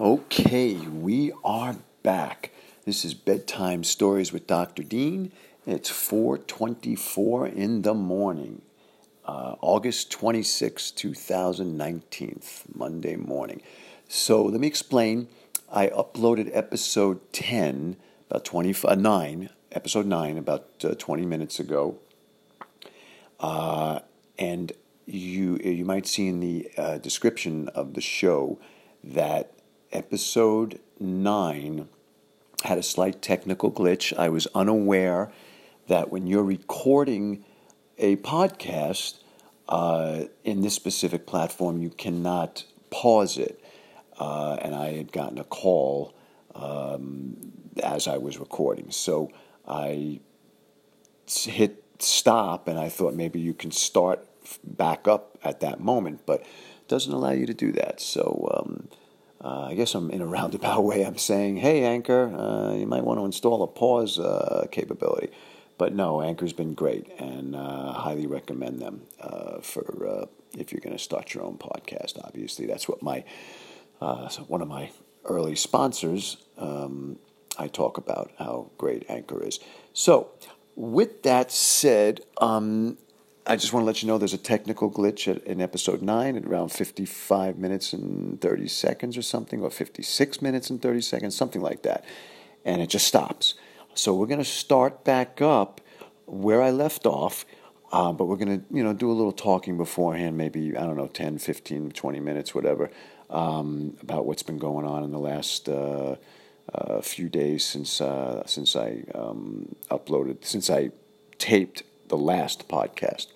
Okay, we are back. This is bedtime stories with Dr. Dean. It's 4:24 in the morning, uh, August 26, 2019, Monday morning. So let me explain. I uploaded episode 10, about 25, uh, 9, episode 9, about uh, 20 minutes ago. Uh, and you you might see in the uh, description of the show that episode 9 had a slight technical glitch. I was unaware that when you're recording a podcast uh, in this specific platform, you cannot pause it. Uh, and I had gotten a call um, as I was recording. So I hit stop and I thought maybe you can start back up at that moment, but it doesn't allow you to do that. So um, uh, I guess I'm in a roundabout way. I'm saying, hey, Anchor, uh, you might want to install a pause uh, capability. But no, Anchor's been great, and uh, highly recommend them uh, for uh, if you're going to start your own podcast. Obviously, that's what my one of my early sponsors. Um, I talk about how great Anchor is. So, with that said, um, I just want to let you know there's a technical glitch in episode 9 at around 55 minutes and 30 seconds or something, or 56 minutes and 30 seconds, something like that. And it just stops. So we're going to start back up where I left off, uh, but we're going to you know do a little talking beforehand, maybe, I don't know, 10, 15, 20 minutes, whatever, um, about what's been going on in the last. Uh, uh, few days since uh, since I um, uploaded since I taped the last podcast.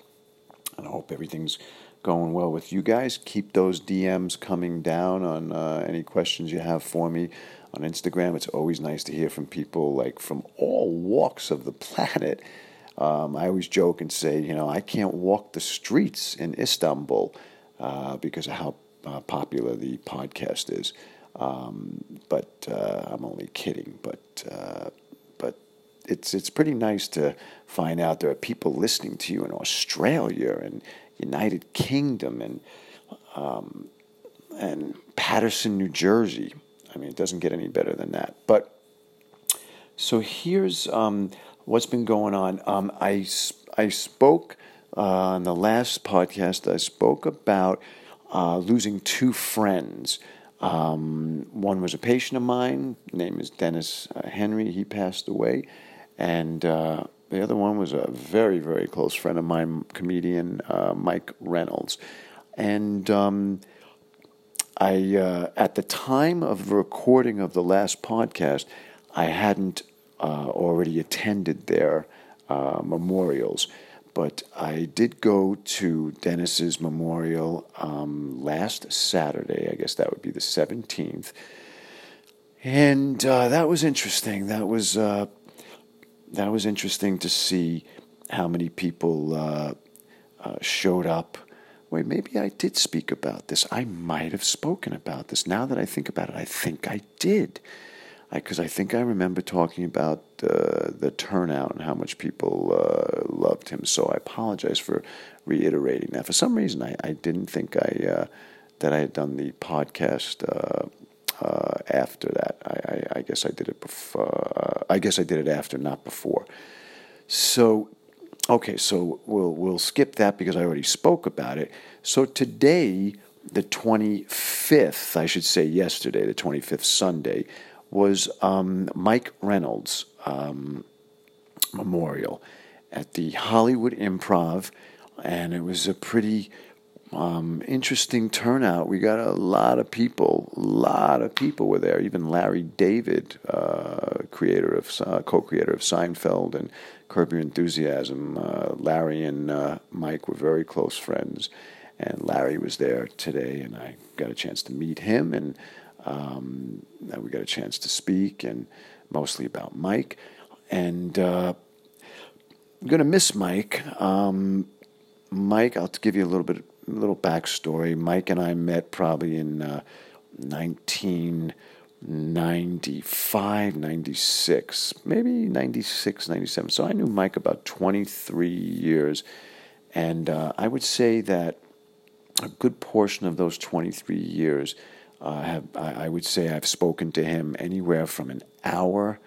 And I hope everything's going well with you guys. Keep those DMs coming down on uh, any questions you have for me on Instagram. It's always nice to hear from people like from all walks of the planet. Um, I always joke and say, you know, I can't walk the streets in Istanbul uh, because of how uh, popular the podcast is. Um, but uh, I'm only kidding. But uh, it's it's pretty nice to find out there are people listening to you in Australia and United Kingdom and um, and Paterson, New Jersey. I mean, it doesn't get any better than that. But so here's um, what's been going on. Um, I I spoke uh, on the last podcast. I spoke about uh, losing two friends. Um, one was a patient of mine. Name is Dennis uh, Henry. He passed away, and uh, the other one was a very, very close friend of mine, comedian uh, Mike Reynolds. And um, I, uh, at the time of the recording of the last podcast, I hadn't uh, already attended their uh, memorials. But I did go to Dennis's memorial um, last Saturday. I guess that would be the 17th. And uh, that was interesting. That was that was interesting to see how many people uh, uh, showed up. Wait, maybe I did speak about this. I might have spoken about this. Now that I think about it, I think I did. Because I, I, think I remember talking about uh, the turnout and how much people uh, loved him. So I apologize for reiterating that. For some reason, I, I didn't think I uh, that I had done the podcast uh, after that. I, I, I, guess I did it before. I guess I did it after, not before. So, okay, so we'll we'll skip that because I already spoke about it. So today, the twenty fifth, I should say yesterday, the twenty fifth Sunday, was um, Mike Reynolds um, memorial at the Hollywood Improv, and it was a pretty um, interesting turnout. We got a lot of people. A lot of people were there. Even Larry David, uh, creator of uh, co-creator of Seinfeld and Curb Your Enthusiasm. Uh, Larry and uh, Mike were very close friends, and Larry was there today, and I got a chance to meet him, and um, we got a chance to speak, and mostly about Mike, and. Uh, I'm to miss Mike. Um, Mike, I'll give you a little bit little backstory. Mike and I met probably in uh, 1995, 96, maybe 96, 97. So I knew Mike about 23 years. And uh, I would say that a good portion of those 23 years, Uh, have, I, I would say I've spoken to him anywhere from an hour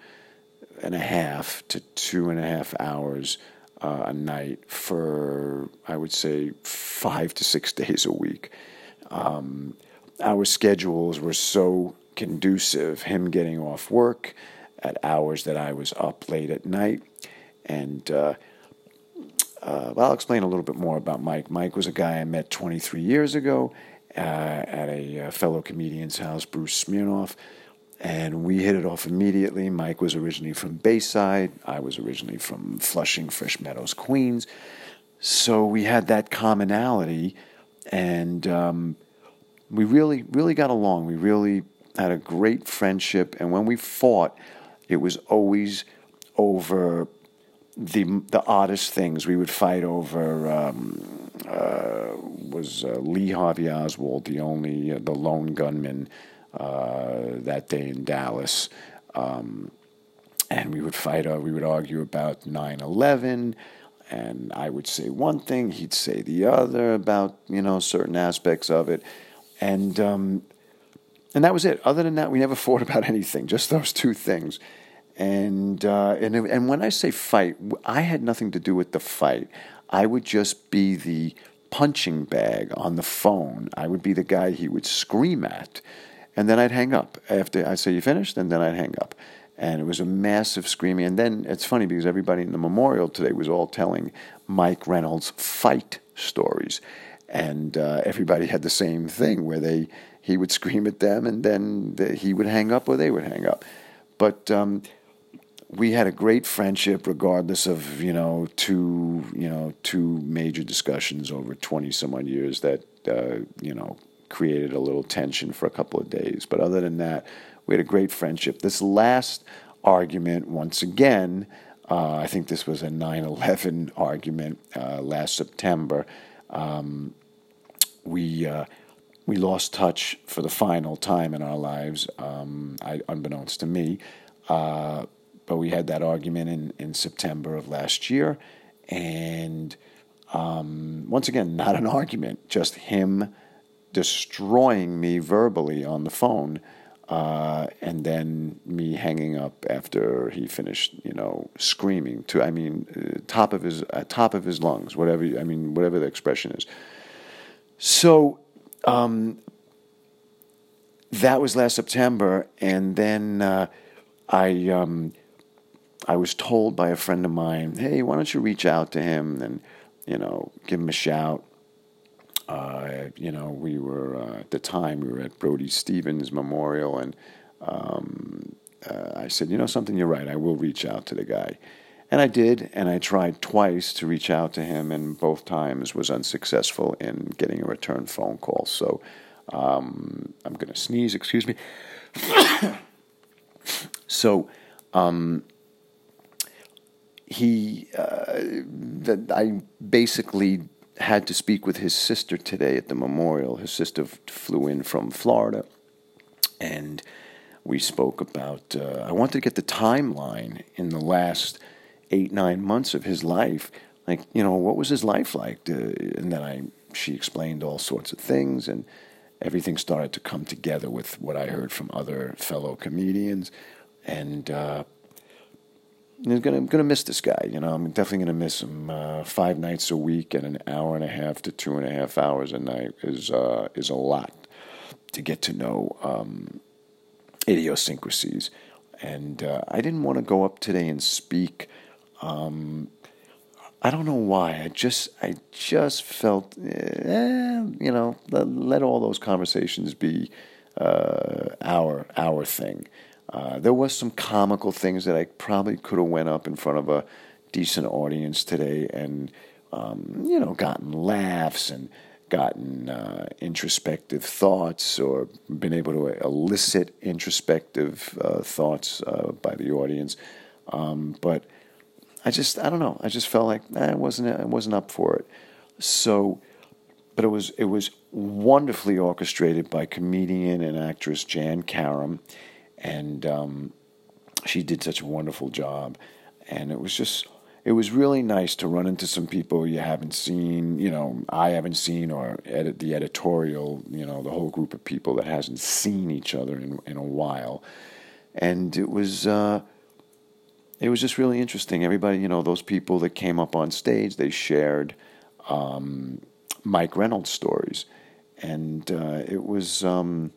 and a half to two and a half hours uh, a night for, I would say, five to six days a week. Um, our schedules were so conducive, him getting off work at hours that I was up late at night. And uh, uh, I'll explain a little bit more about Mike. Mike was a guy I met 23 years ago uh, at a uh, fellow comedian's house, Bruce Smirnoff and we hit it off immediately. Mike was originally from Bayside. I was originally from Flushing, Fresh Meadows, Queens. So we had that commonality, and um, we really, really got along. We really had a great friendship, and when we fought, it was always over the the oddest things. We would fight over um, uh, was uh, Lee Harvey Oswald, the only uh, the lone gunman that day in Dallas. Um, and we would fight, uh, we would argue about 9 11. And I would say one thing, he'd say the other about, you know, certain aspects of it. And, um, and that was it. Other than that, we never fought about anything, just those two things. And, uh, and, and when I say fight, I had nothing to do with the fight. I would just be the punching bag on the phone. I would be the guy he would scream at and then I'd hang up after I'd say you finished, and then I'd hang up. And it was a massive screaming. And then it's funny because everybody in the memorial today was all telling Mike Reynolds fight stories, and uh, everybody had the same thing where they he would scream at them, and then the, he would hang up or they would hang up. But um, we had a great friendship, regardless of you know two you know two major discussions over twenty some odd years that uh, you know created a little tension for a couple of days. But other than that, we had a great friendship. This last argument, once again, uh, I think this was a 9 11 argument uh, last September. Um, we, uh, we lost touch for the final time in our lives, um, I, unbeknownst to me. Uh, but we had that argument in, in September of last year. And um, once again, not an argument, just him destroying me verbally on the phone, uh, and then me hanging up after he finished, you know, screaming to, I mean, uh, top of his uh, top of his lungs, whatever I mean, whatever the expression is. So um, that was last September, and then uh, I um, I was told by a friend of mine, hey, why don't you reach out to him and you know give him a shout. Uh, you know, we were uh, at the time we were at Brody Stevens Memorial, and um, uh, I said, you know, something, you're right. I will reach out to the guy, and I did, and I tried twice to reach out to him, and both times was unsuccessful in getting a return phone call. So um, I'm going to sneeze. Excuse me. so. Um, he, uh, I basically had to speak with his sister today at the memorial. His sister flew in from Florida, and we spoke about. Uh, I wanted to get the timeline in the last eight nine months of his life. Like you know, what was his life like? Uh, and then I she explained all sorts of things, and everything started to come together with what I heard from other fellow comedians, and. Uh, I'm gonna, I'm gonna miss this guy. You know, I'm definitely gonna miss him. Uh, five nights a week and an hour and a half to two and a half hours a night is uh, is a lot to get to know um, idiosyncrasies. And uh, I didn't want to go up today and speak. Um, I don't know why. I just I just felt, eh, you know, let, let, all those conversations be uh, our our thing. Uh, there was some comical things that I probably could have went up in front of a decent audience today and um, you know gotten laughs and gotten uh, introspective thoughts or been able to elicit introspective uh, thoughts uh, by the audience. Um, but I just I don't know. I just felt like eh, I wasn't I wasn't up for it. So, but it was it was wonderfully orchestrated by comedian and actress Jann Karam and um, she did such a wonderful job. And it was just it was really nice to run into some people you haven't seen, you know, I haven't seen, or edit the editorial, you know, the whole group of people that hasn't seen each other in in a while, and it was. Uh, it was just really interesting. Everybody, you know, those people that came up on stage, they shared um, Mike Reynolds stories, and uh, it was um,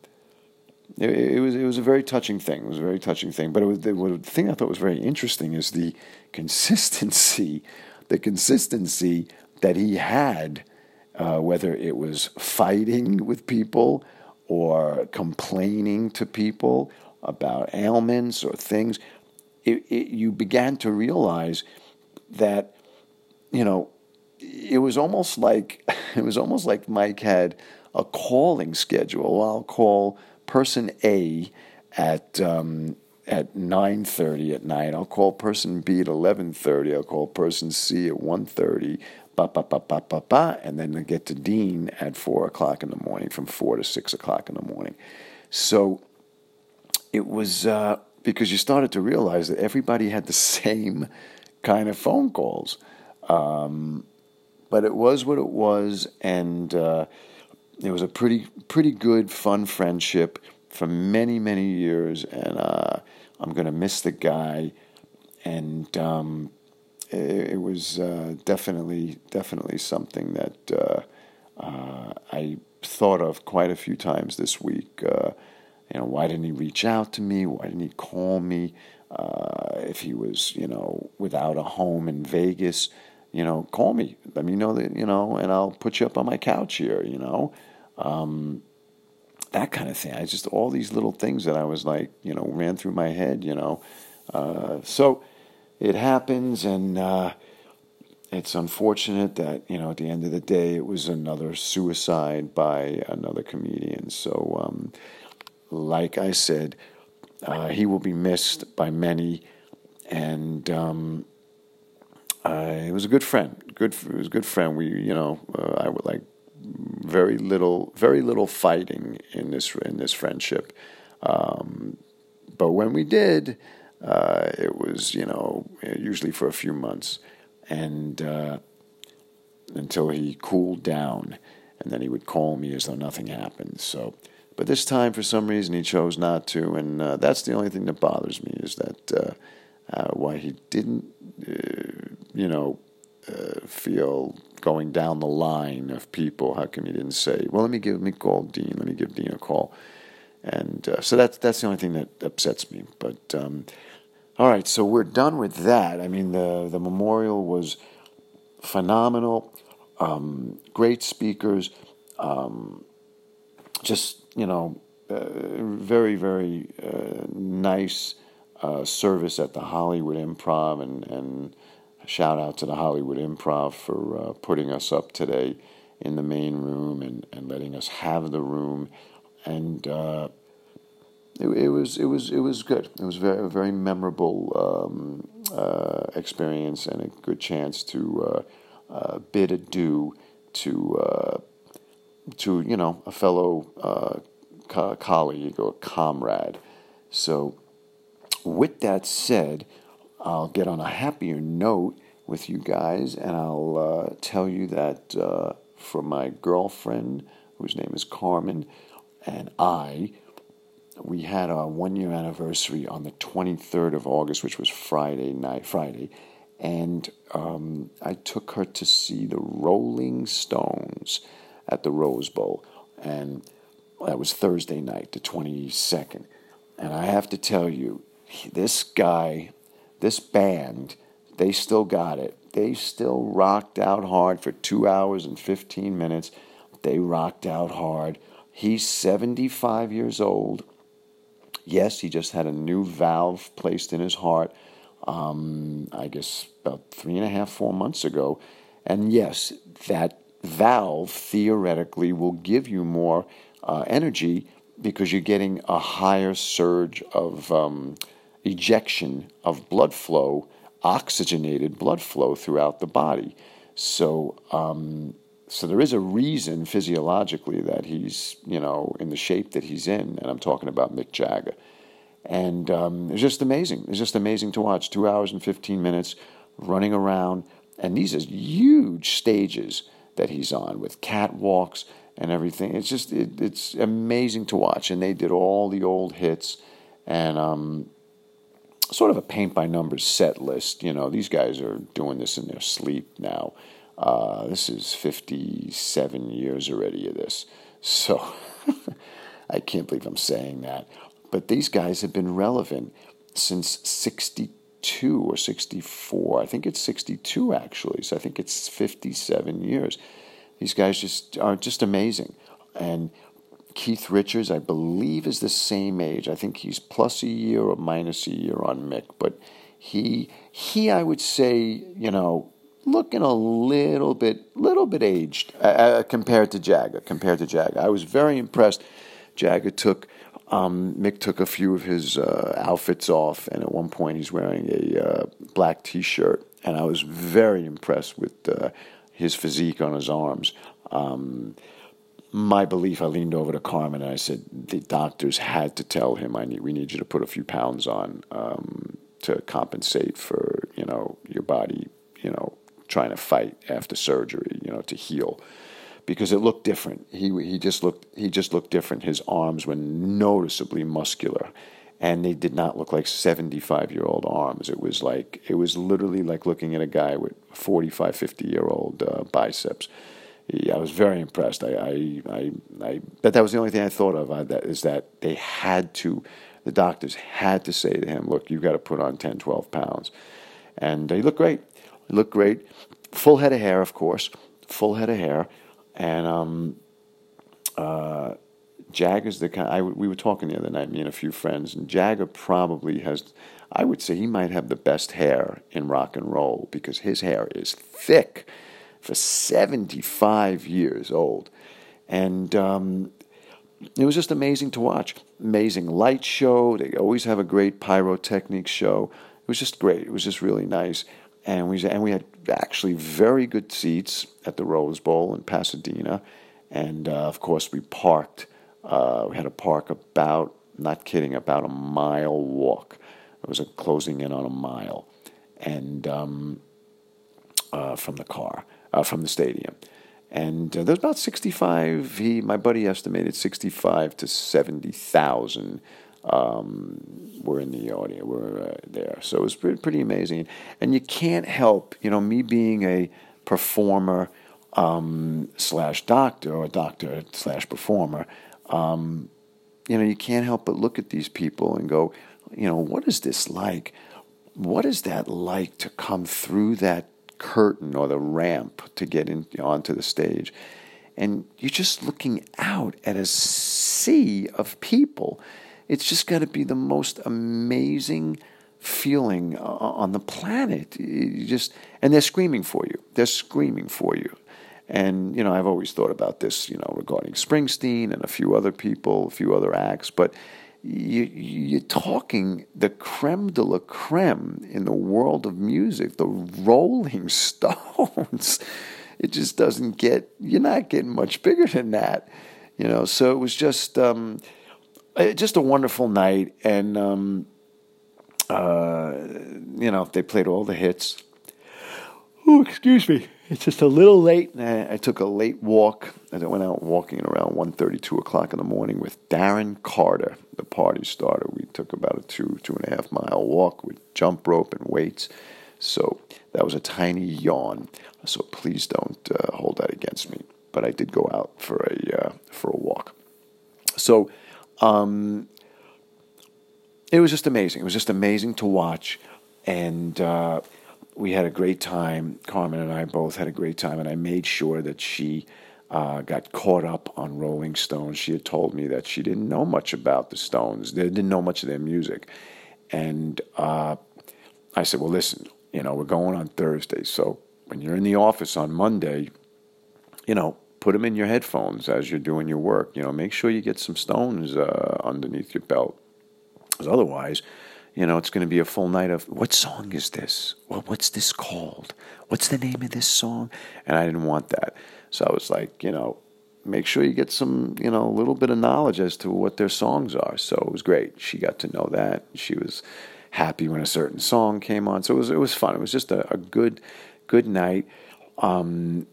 it, it, was it was a very touching thing. It was a very touching thing. But it was, the, the thing I thought was very interesting is the consistency, the consistency that he had, uh, whether it was fighting with people or complaining to people about ailments or things. It, it, you began to realize that you know it was almost like it was almost like Mike had a calling schedule. I'll call person A at um, at 9.30 at night. I'll call person B at 11.30. I'll call person C at 1.30. Ba, ba, ba, ba, ba, ba, and then I get to Dean at 4 o'clock in the morning, from 4 to 6 o'clock in the morning. So it was uh, because you started to realize that everybody had the same kind of phone calls. Um, but it was what it was, and uh, it was a pretty pretty good, fun friendship for many many years, and uh, I'm gonna miss the guy, and um, it, it, was uh, definitely definitely something that uh, uh, I thought of quite a few times this week. Uh, you know, why didn't he reach out to me? Why didn't he call me? If he was, you know, without a home in Vegas, you know, call me. Let me know that, you know, and I'll put you up on my couch here, you know. Um, that kind of thing. I just, all these little things that I was like, you know, ran through my head, you know. Uh, so it happens, and uh, it's unfortunate that, you know, at the end of the day, it was another suicide by another comedian. So, um, like I said, uh, he will be missed by many, and um, he was a good friend. Good, he was a good friend. We, you know, uh, I would like very little, very little fighting in this in this friendship. Um, but when we did, uh, it was you know usually for a few months, and uh, until he cooled down, and then he would call me as though nothing happened. So. But this time, for some reason, he chose not to, and uh, that's the only thing that bothers me is that uh, uh, why he didn't, you know, uh, feel going down the line of people. How come you didn't say, "Well, let me give me call Dean. Let me give Dean a call." And uh, so that's that's the only thing that upsets me. But um, all right, so we're done with that. I mean, the the memorial was phenomenal. Um, great speakers. Um, just you know, uh, very very uh, nice uh, service at the Hollywood Improv, and, and shout out to the Hollywood Improv for uh, putting us up today in the main room and, and letting us have the room, and uh, it, it, was it was it was good. It was very very memorable um, uh, experience and a good chance to uh, uh, bid adieu to uh, to you know a fellow co- colleague or comrade. So with that said, I'll get on a happier note with you guys, and I'll uh, tell you that uh, for my girlfriend, whose name is Carmen, and I, we had our one year anniversary on the 23rd of August, which was Friday night, Friday, and um, I took her to see the Rolling Stones at the Rose Bowl, and that was Thursday night, the 22nd. And I have to tell you, this guy, this band, they still got it. They still rocked out hard for two hours and 15 minutes. They rocked out hard. He's 75 years old. Yes, he just had a new valve placed in his heart, um, I guess about three and a half, four months ago. And yes, that valve theoretically will give you more uh, energy because you're getting a higher surge of um, ejection of blood flow, oxygenated blood flow throughout the body. So, um, so there is a reason physiologically that he's, you know, in the shape that he's in, and I'm talking about Mick Jagger. And um, it's just amazing. It's just amazing to watch. Two hours and 15 minutes. running around. And these are huge stages that he's on with catwalks and everything. It's just it, it's amazing to watch. And they did all the old hits and um, sort of a paint by numbers set list. You know, these guys are doing this in their sleep now. Uh, this is 57 years already of this. So I can't believe I'm saying that. But these guys have been relevant since 62 or 64. I think it's 62 actually. So I think it's 57 years. These guys just are just amazing. And Keith Richards, I believe, is the same age. I think he's plus a year or minus a year on Mick, but he he I would say, you know, looking a little bit little bit aged uh, uh, compared to Jagger. Compared to Jagger, I was very impressed. Jagger took um, Mick took a few of his uh, outfits off, and at one point he's wearing a uh, black T-shirt, and I was very impressed with uh, his physique on his arms. Um, my belief, I leaned over to Carmen and I said, the doctors had to tell him, I need, we need you to put a few pounds on um, to compensate for, you know, your body, you know, trying to fight after surgery, you know, to heal. Because it looked different. He, he just looked he just looked different. His arms were noticeably muscular and they did not look like 75 year old arms. It was like, it was literally like looking at a guy with 45, 50 year old uh, biceps I was very impressed. I, I, I, I, but that was the only thing I thought of. Uh, that is that they had to, the doctors had to say to him, "Look, you've got to put on 10, 12 pounds," and he looked great. He looked great. Full head of hair, of course. Full head of hair, and um, uh, Jagger's the kind. I, we were talking the other night, me and a few friends, and Jagger probably has. I would say he might have the best hair in rock and roll because his hair is thick for 75 years old. And um, it was just amazing to watch. Amazing light show. They always have a great pyrotechnics show. It was just great. It was just really nice. And we, and we had actually very good seats at the Rose Bowl in Pasadena. And uh, of course, we parked. Uh, we had to park about, not kidding, about a mile walk. It was a closing in on a mile. And um, uh, from the car uh, from the stadium. And uh, there's about 65, he, my buddy estimated 65 to 70,000 um, were in the audience, were uh, there. So it was pretty, pretty amazing. And you can't help, you know, me being a performer um, slash doctor or doctor slash performer, um, you know, you can't help but look at these people and go, you know, what is this like? What is that like to come through that curtain or the ramp to get in, onto the stage. And you're just looking out at a sea of people. It's just got to be the most amazing feeling uh, uh, on the planet. You just and they're screaming for you. They're screaming for you. And you know, I've always thought about this, you know, regarding Springsteen and a few other people, a few other acts, but you, are talking the creme de la creme in the world of music, the Rolling Stones. It just doesn't get, you're not getting much bigger than that, you know. So it was just, um, just a wonderful night. And, um, uh, you know, they played all the hits. Oh, excuse me. It's just a little late. I took a late walk. I went out walking around 1.30, 2 o'clock in the morning with Darren Carter, the party starter. We took about a two, two and a half mile walk with jump rope and weights. So that was a tiny yawn. So please don't uh, hold that against me. But I did go out for a uh, for a walk. So um, it was just amazing. It was just amazing to watch, and uh, we had a great time. Carmen and I both had a great time, and I made sure that she uh, got caught up on Rolling Stones. She had told me that she didn't know much about the Stones, they didn't know much of their music. And uh, I said, Well, listen, you know, we're going on Thursday. So when you're in the office on Monday, you know, put them in your headphones as you're doing your work. You know, make sure you get some Stones uh, underneath your belt. Because otherwise, you know, it's going to be a full night of what song is this? Well, what's this called? What's the name of this song? And I didn't want that. So I was like, you know, make sure you get some, you know, a little bit of knowledge as to what their songs are. So it was great. She got to know that. She was happy when a certain song came on. So it was it was fun. It was just a, a good good night. Um,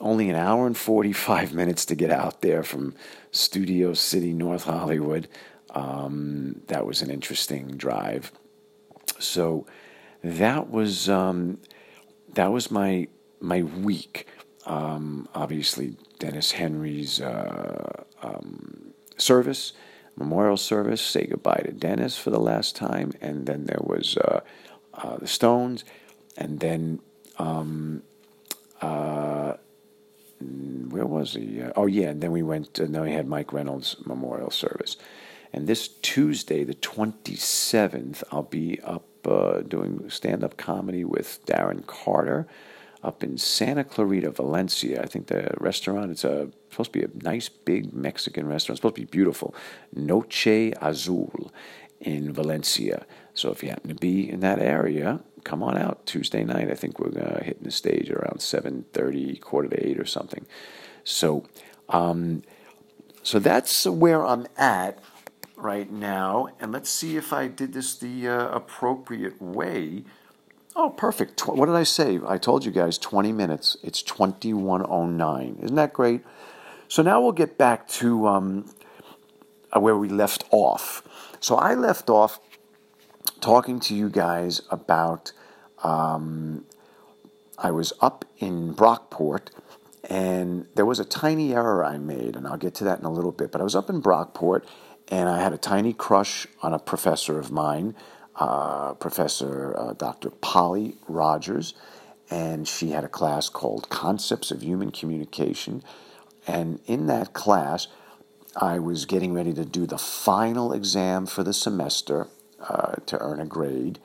only an hour and 45 minutes to get out there from Studio City, North Hollywood. Um, that was an interesting drive. So that was um, that was my my week. Um, obviously, Dennis Henry's uh, um, service, memorial service. Say goodbye to Dennis for the last time, and then there was uh, uh, the Stones, and then um, uh, where was he? Uh, oh yeah, and then we went. And then we had Mike Reynolds' memorial service. And this Tuesday, the twenty seventh, I'll be up uh, doing stand up comedy with Darren Carter up in Santa Clarita, Valencia. I think the restaurant, it's a, supposed to be a nice big Mexican restaurant. It's supposed to be beautiful. Noche Azul in Valencia. So if you happen to be in that area, come on out Tuesday night. I think we're uh, hitting the stage around 7.30, quarter to 8 or something. So, um, so that's where I'm at right now. And let's see if I did this the uh, appropriate way Oh, perfect. What did I say? I told you guys 20 minutes. It's 2109. Isn't that great? So now we'll get back to um, uh, where we left off. So I left off talking to you guys about. Um, I was up in Brockport and there was a tiny error I made, and I'll get to that in a little bit. But I was up in Brockport and I had a tiny crush on a professor of mine uh, Professor uh, Dr. Polly Rogers, and she had a class called Concepts of Human Communication. And in that class, I was getting ready to do the final exam for the semester uh, to earn a grade.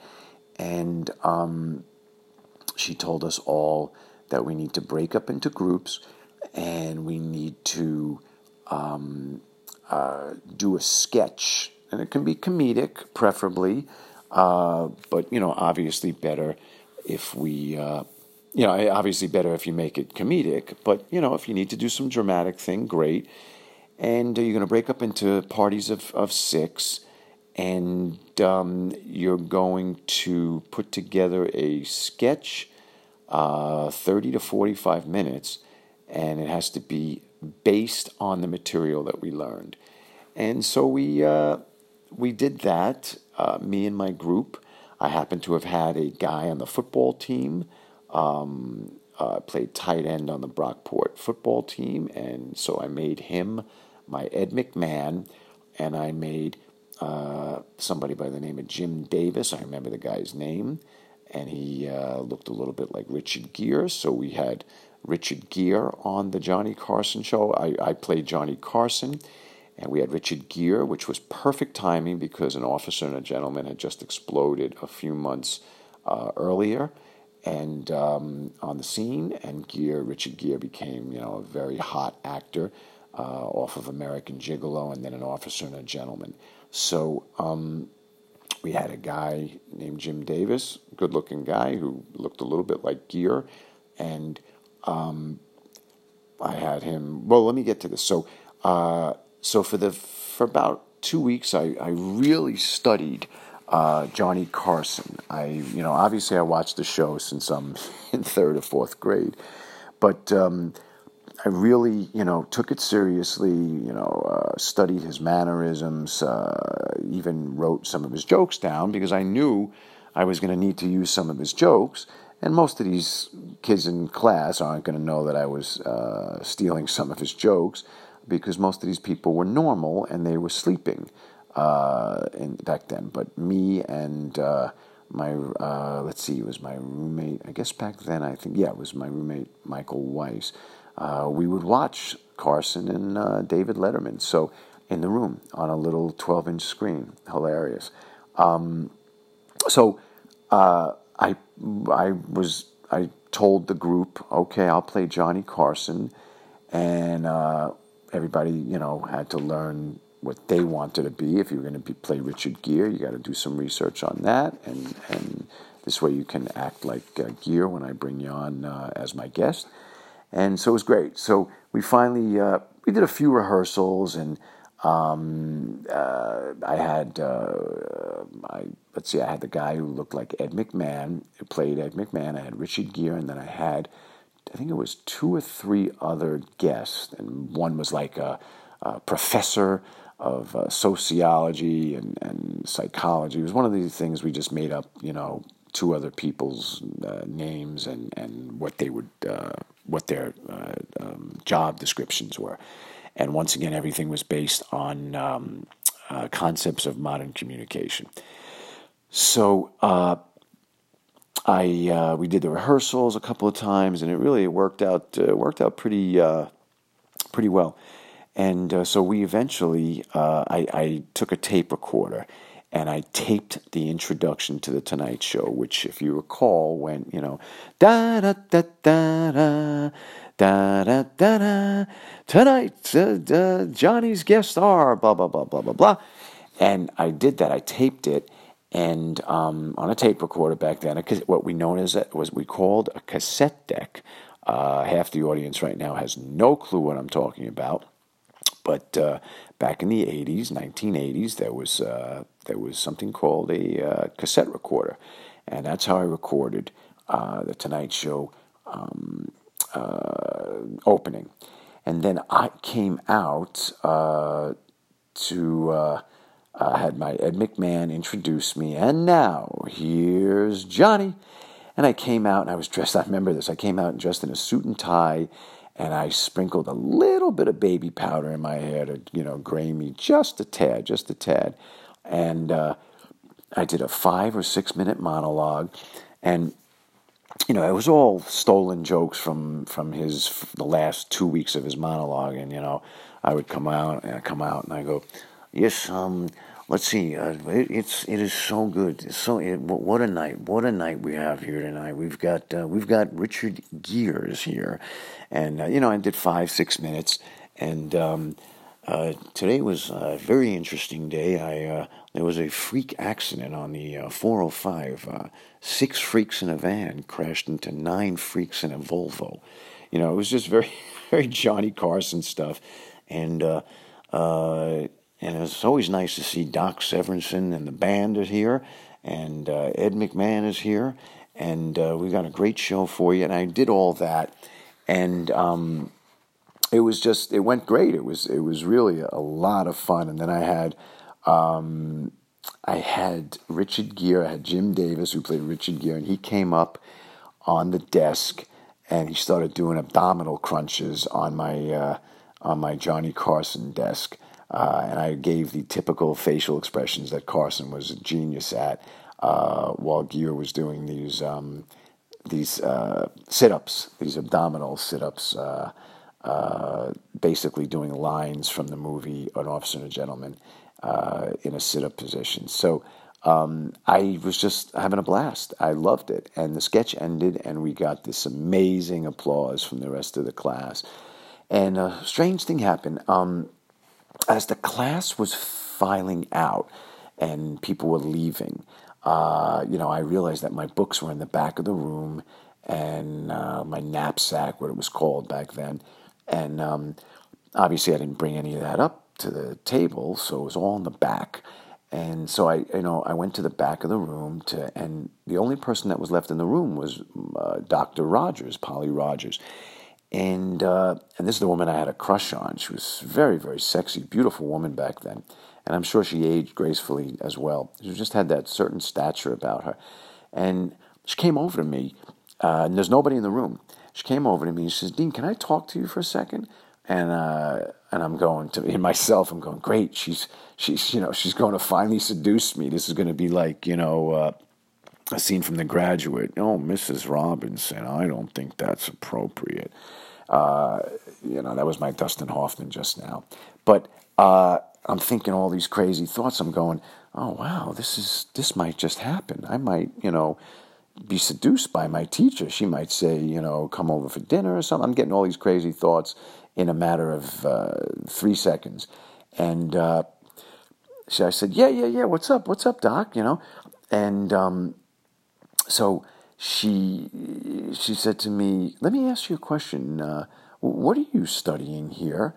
And um, she told us all that we need to break up into groups and we need to um, uh, do a sketch. And it can be comedic, preferably, uh, but you know, obviously better if we, uh, you know, obviously better if you make it comedic. But you know, if you need to do some dramatic thing, great. And you're going to break up into parties of of six, and um, you're going to put together a sketch, uh, thirty to forty-five minutes, and it has to be based on the material that we learned. And so we uh, we did that uh, me and my group. I happen to have had a guy on the football team, um, uh, played tight end on the Brockport football team, and so I made him my Ed McMahon, and I made uh, somebody by the name of Jim Davis. I remember the guy's name, and he uh, looked a little bit like Richard Gere, so we had Richard Gere on the Johnny Carson show. I, I played Johnny Carson and we had Richard Gere, which was perfect timing because an officer and a gentleman had just exploded a few months uh, earlier and um, on the scene. And Gere, Richard Gere became, you know, a very hot actor uh, off of American Gigolo and then an officer and a gentleman. So um, we had a guy named Jim Davis, good looking guy who looked a little bit like Gere. And um, I had him, well, let me get to this. So, uh, so for the for about two weeks, I, I really studied uh, Johnny Carson. I you know obviously I watched the show since I'm in third or fourth grade, but um, I really you know took it seriously. You know uh, studied his mannerisms, uh, even wrote some of his jokes down because I knew I was going to need to use some of his jokes. And most of these kids in class aren't going to know that I was uh, stealing some of his jokes because most of these people were normal and they were sleeping uh, in, back then. But me and uh, my, uh, let's see, it was my roommate, I guess back then, I think, yeah, it was my roommate, Michael Weiss. Uh, we would watch Carson and uh, David Letterman. So in the room on a little 12 inch screen. Hilarious. Um, so uh, I, I was, I told the group, okay, I'll play Johnny Carson. And everybody, you know, had to learn what they wanted to be. If you were going to be, play Richard Gere, you got to do some research on that, and and this way you can act like uh, when I bring you on uh, as my guest. And so it was great. So we finally uh, we did a few rehearsals, and um, uh, I had uh, I let's see, I had the guy who looked like Ed McMahon, played Ed McMahon. I had Richard Gere, and then I had, I think it was two or three other guests, and one was like a, a professor of uh, sociology and, and psychology. It was one of these things we just made up, you know, two other people's uh, names and, and what they would uh, what their uh, um, job descriptions were. And once again, everything was based on um, uh, concepts of modern communication. So uh, I uh, we did the rehearsals a couple of times, and it really worked out uh, worked out pretty uh, pretty well. And uh, so we eventually, uh, I, I, took a tape recorder and I taped the introduction to the Tonight Show, which, if you recall, went you know da da da da da. Da da da da. Tonight, uh, Johnny's guests are blah blah blah blah blah blah. And I did that. I taped it, and um, on a tape recorder back then, what we known as was we called a cassette deck. Uh, half the audience right now has no clue what I'm talking about. But uh, back in the 80s, 1980s, there was uh, there was something called a uh, cassette recorder, and that's how I recorded uh, the Tonight Show um, uh, opening. And then I came out to, I had my Ed McMahon introduce me, and now here's Johnny. And I came out and I was dressed, I remember this, I came out dressed in a suit and tie, and I sprinkled a little bit of baby powder in my hair to, you know, gray me just a tad, just a tad. And uh, I did a five or six minute monologue. And you know, it was all stolen jokes from from his the last two weeks of his monologue, and you know, I would come out and I come out and I go, yes, um, let's see, uh, it, it's it is so good, it's so it, what a night, what a night we have here tonight. We've got uh, we've got Richard Gere's here, and uh, you know, I did five six minutes, and um, uh, today was a very interesting day. I uh, there was a freak accident on the uh, 405. Uh, six freaks in a van crashed into nine freaks in a Volvo. You know, it was just very, very Johnny Carson stuff, and uh, uh, and it's always nice to see Doc Severinsen and the band is here, and Ed McMahon is here, and we've got a great show for you. And I did all that, and. Um, it was just it went great. It was it was really a lot of fun. And then I had um, I had Richard Gere, I had Jim Davis who played Richard Gere, and he came up on the desk and he started doing abdominal crunches on my uh, on my Johnny Carson desk. Uh, and I gave the typical facial expressions that Carson was a genius at, uh, while Gere was doing these um, these uh, sit ups, these abdominal sit ups. Uh, uh, basically doing lines from the movie An Officer and a Gentleman uh, in a sit up position. So um, I was just having a blast. I loved it. And the sketch ended, and we got this amazing applause from the rest of the class. And a strange thing happened. Um, as the class was filing out and people were leaving, uh, you know, I realized that my books were in the back of the room and uh, my knapsack, what it was called back then, and um, obviously, I didn't bring any of that up to the table, so it was all in the back. And so I, you know, I went to the back of the room to, and the only person that was left in the room was uh, Dr. Rogers, Polly Rogers, and uh, and this is the woman I had a crush on. She was very, very sexy, beautiful woman back then, and I'm sure she aged gracefully as well. She just had that certain stature about her, and she came over to me, uh, and there's nobody in the room, she came over to me and she says, Dean, can I talk to you for a second? And uh, and I'm going to in myself. I'm going, great. She's she's you know she's going to finally seduce me. This is going to be like you know uh, a scene from The Graduate. Oh, Mrs. Robinson, I don't think that's appropriate. Uh, you know that was my Dustin Hoffman just now. But uh, I'm thinking all these crazy thoughts. I'm going, oh wow, this is this might just happen. I might you know be seduced by my teacher. She might say, you know, come over for dinner or something. I'm getting all these crazy thoughts in a matter of uh, three seconds. And uh, so I said, yeah, yeah, yeah, what's up? What's up, doc? You know? And um, so she, she said to me, let me ask you a question. Uh, what are you studying here?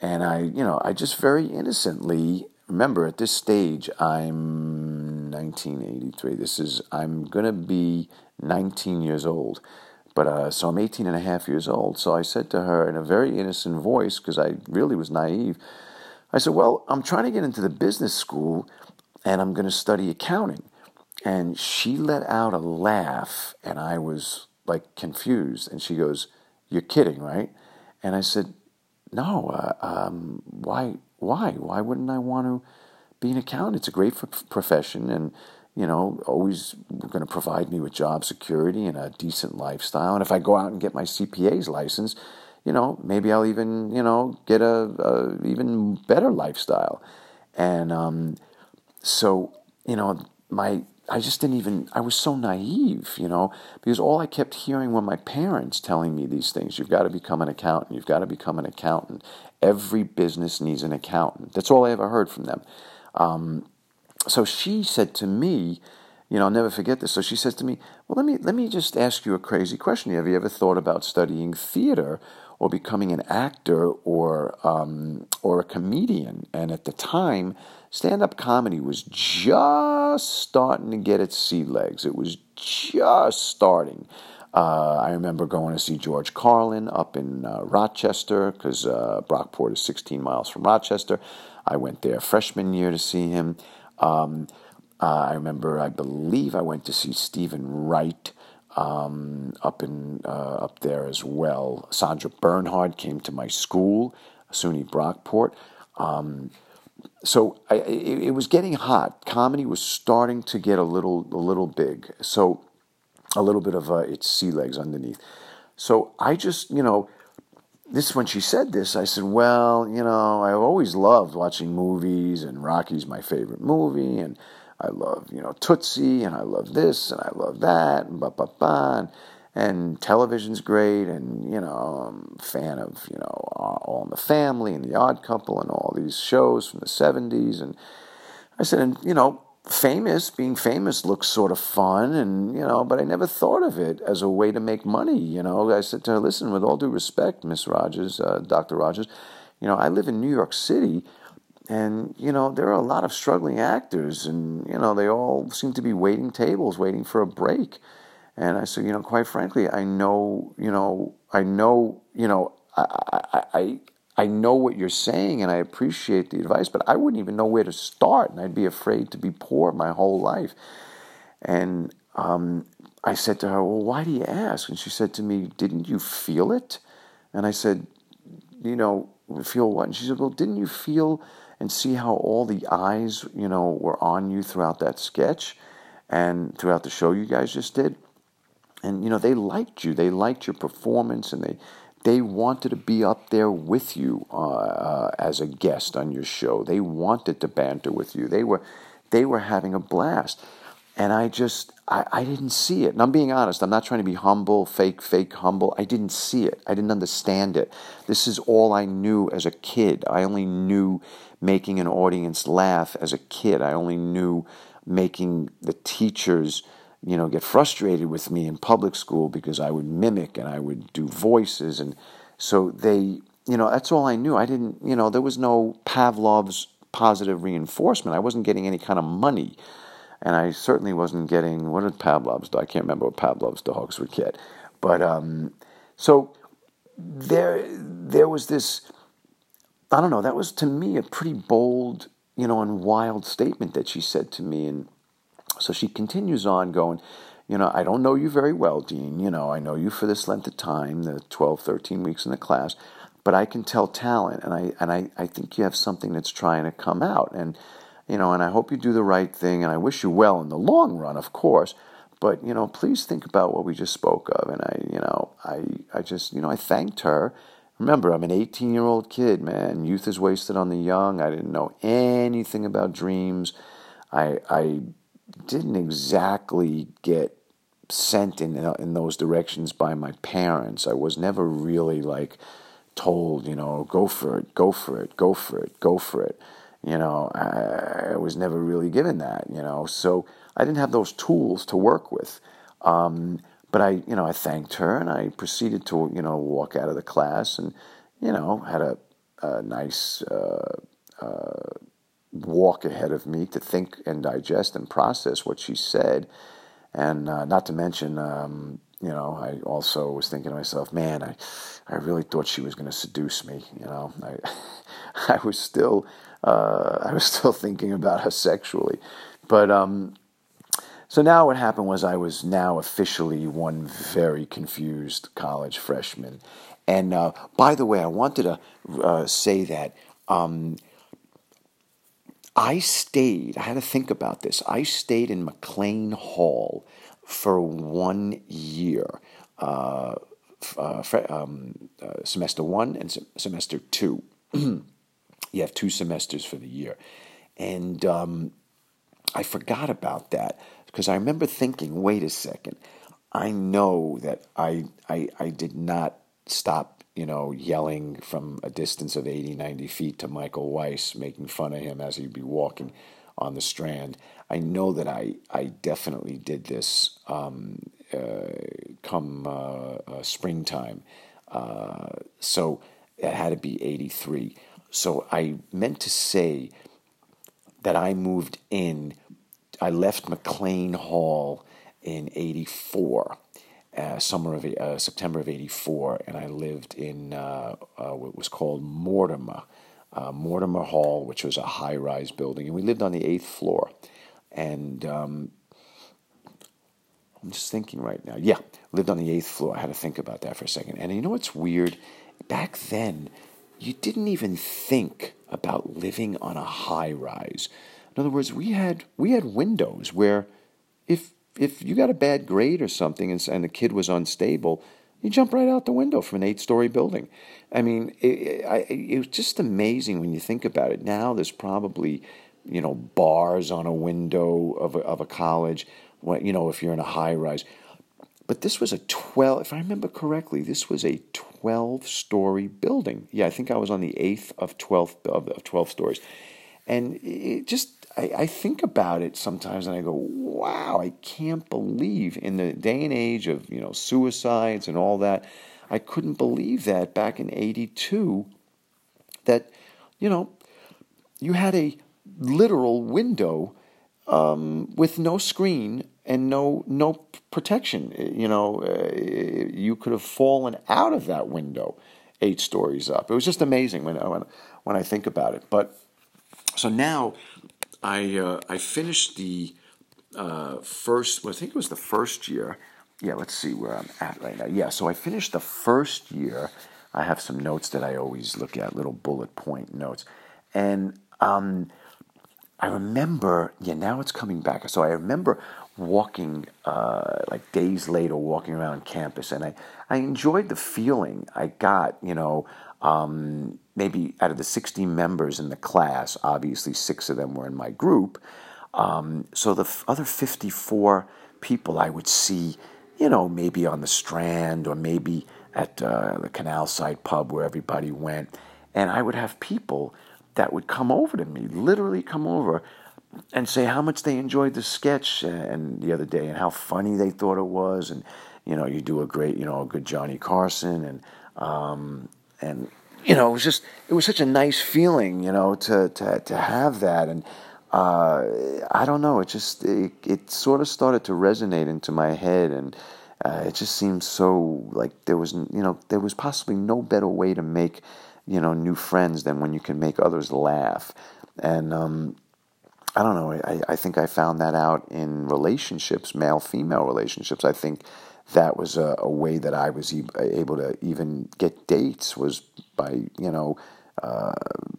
And I, you know, I just very innocently, remember at this stage, I'm 1983. This is, I'm to be 19 years old. But uh, so I'm 18 and a half years old. So I said to her in a very innocent voice, because I really was naive, I said, Well, I'm trying to get into the business school and I'm to study accounting. And she let out a laugh, and I was like confused. And she goes, You're kidding, right? And I said, No, uh, um, why? Why? Why wouldn't I want to be an accountant? It's a great profession, and you know, always going to provide me with job security and a decent lifestyle. And if I go out and get my CPA's license, you know, maybe I'll even, you know, get a, a even better lifestyle. And um, so, you know, my I just didn't even, I was so naive, you know, because all I kept hearing were my parents telling me these things. You've got to become an accountant. You've got to become an accountant. Every business needs an accountant. That's all I ever heard from them. Um, so she said to me, you know, I'll never forget this. So she says to me, "Well, let me let me just ask you a crazy question. Have you ever thought about studying theater or becoming an actor or um, or a comedian?" And at the time, stand-up comedy was just starting to get its sea legs. It was just starting. Uh, I remember going to see George Carlin up in uh, Rochester because uh, Brockport is 16 miles from Rochester. I went there freshman year to see him. Um, uh, I remember, I believe I went to see Steven Wright um, up in uh, up there as well. Sandra Bernhard came to my school, SUNY Brockport. Um, so I, it, it, was getting hot. Comedy was starting to get a little a little big. So a little bit of uh, its sea legs underneath. So I just you know this when she said this, I said, "Well, you know, I've always loved watching movies, and Rocky's my favorite movie, and I love, you know, Tootsie, and I love this, and I love that, and ba ba ba, and, television's great, and you know, I'm a fan of, you know, All in the Family and The Odd Couple, and all these shows from the '70s, and I said, and you know, famous, being famous looks sort of fun, and you know, but I never thought of it as a way to make money. You know, I said to her, "Listen, with all due respect, Miss Rogers, uh, Doctor Rogers, you know, I live in New York City." And, you know, there are a lot of struggling actors, and, you know, they all seem to be waiting tables, waiting for a break. And I said, you know, quite frankly, I know, you know, I know, you know, I, I, I, know what you're saying and I appreciate the advice, but I wouldn't even know where to start, and I'd be afraid to be poor my whole life. And um, I said to her, Well, why do you ask? And she said to me, Didn't you feel it? And I said, You know, feel what? And she said, Well, didn't you feel and see how all the eyes, you know, were on you throughout that sketch and throughout the show you guys just did? And, you know, they liked you. They liked your performance and they they wanted to be up there with you uh, uh, as a guest on your show. They wanted to banter with you. They were, they were having a blast. And I just, I, I didn't see it. And I'm being honest, I'm not trying to be humble, fake, fake humble. I didn't see it. I didn't understand it. This is all I knew as a kid. I only knew making an audience laugh as a kid. I only knew making the teachers you know, get frustrated with me in public school because I would mimic and I would do voices. And so they, you know, that's all I knew. I didn't, you know, there was no Pavlov's positive reinforcement. I wasn't getting any kind of money. And I certainly wasn't getting, what did Pavlov's? I can't remember what Pavlov's dogs would get. But, um, so there, there was this, I don't know, that was to me a pretty bold, you know, and wild statement that she said to me. And, so she continues on going, you know, I don't know you very well, Dean. You know, I know you for this length of time, the 12, 13 weeks in the class, but I can tell talent, and I and I, I think you have something that's trying to come out, and you know, and I hope you do the right thing, and I wish you well in the long run, of course. But you know, please think about what we just spoke of, and I, you know, I, I just, you know, I thanked her. Remember, I'm an 18 year old kid, man. Youth is wasted on the young. I didn't know anything about dreams. I, I didn't exactly get sent in in those directions by my parents. I was never really like told, you know, go for it, go for it, go for it, go for it. You know, I, I was never really given that. You know, so I didn't have those tools to work with. Um, but I, you know, I thanked her and I proceeded to, you know, walk out of the class and, you know, had a, a nice. Uh, uh, walk ahead of me to think and digest and process what she said. And uh, not to mention, um, you know, I also was thinking to myself, man, I, I really thought she was going to seduce me. You know, I, I was still, uh, I was still thinking about her sexually, but um, so now what happened was I was now officially one very confused college freshman. And uh, by the way, I wanted to uh, say that um, I stayed, I had to think about this. I stayed in McLean Hall for one year. Uh, uh, um, uh, semester one and se- semester two. you have two semesters for the year. And um, I forgot about that because I remember thinking, wait a second, I know that I, I, I did not stop, you know, yelling from a distance of 80, 90 feet to Michael Weiss, making fun of him as he'd be walking on the strand. I know that I, I definitely did this um, uh, come uh, uh, springtime. Uh, so it had to be 83. So I meant to say that I moved in I left McLean Hall in '84, uh, summer of uh, September of '84, and I lived in uh, uh, what was called Mortimer, uh, Mortimer Hall, which was a high-rise building, and we lived on the eighth floor. And um, I'm just thinking right now. Yeah, lived on the eighth floor. I had to think about that for a second. And you know what's weird? Back then, you didn't even think about living on a high rise. In other words, we had we had windows where if if you got a bad grade or something and, and the kid was unstable, you jump right out the window from an eight story building. I mean, it, it, it was just amazing when you think about it. Now there's probably you know bars on a window of a, of a college. You know, if you're in a high rise. But this was a 12, if I remember correctly, this was a 12 story building. Yeah, I think I was on the eighth of 12, of 12 stories. And it just I, I think about it sometimes and I go, wow, I can't believe in the day and age of, you know, suicides and all that, I couldn't believe that back in 82 that, you know, you had a literal window um, with no screen and no no protection. You know, uh, you could have fallen out of that window eight stories up. It was just amazing when when when I think about it. But so now I uh, I finished the uh, first. Well, I think it was the first year. Yeah, let's see where I'm at right now. Yeah, so I finished the first year. I have some notes that I always look at, little bullet point notes, and um, I remember. Yeah, now it's coming back. So I remember walking uh, like days later, walking around campus, and I I enjoyed the feeling I got. You know. Um, maybe out of the 60 members in the class, obviously six of them were in my group. Um, so the f- other 54 people I would see, you know, maybe on the Strand or maybe at uh, the Canal Side pub where everybody went. And I would have people that would come over to me, literally come over and say how much they enjoyed the sketch and the other day and how funny they thought it was. And, you know, you do a great, you know, a good Johnny Carson and, um, and you know, it was just it was such a nice feeling, you know, to to to have that, and uh, I don't know, it just it, it sort of started to resonate into my head, and uh, it just seemed so like there was you know there was possibly no better way to make you know new friends than when you can make others laugh, and um, I don't know, I I think I found that out in relationships, male female relationships. I think that was a, a way that I was e- able to even get dates was by you know uh,